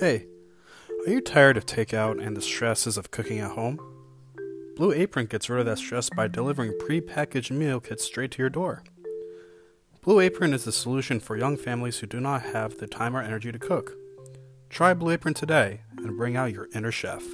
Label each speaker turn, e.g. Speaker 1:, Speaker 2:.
Speaker 1: Hey, are you tired of takeout and the stresses of cooking at home? Blue Apron gets rid of that stress by delivering pre-packaged meal kits straight to your door. Blue Apron is the solution for young families who do not have the time or energy to cook. Try Blue Apron today and bring out your inner chef.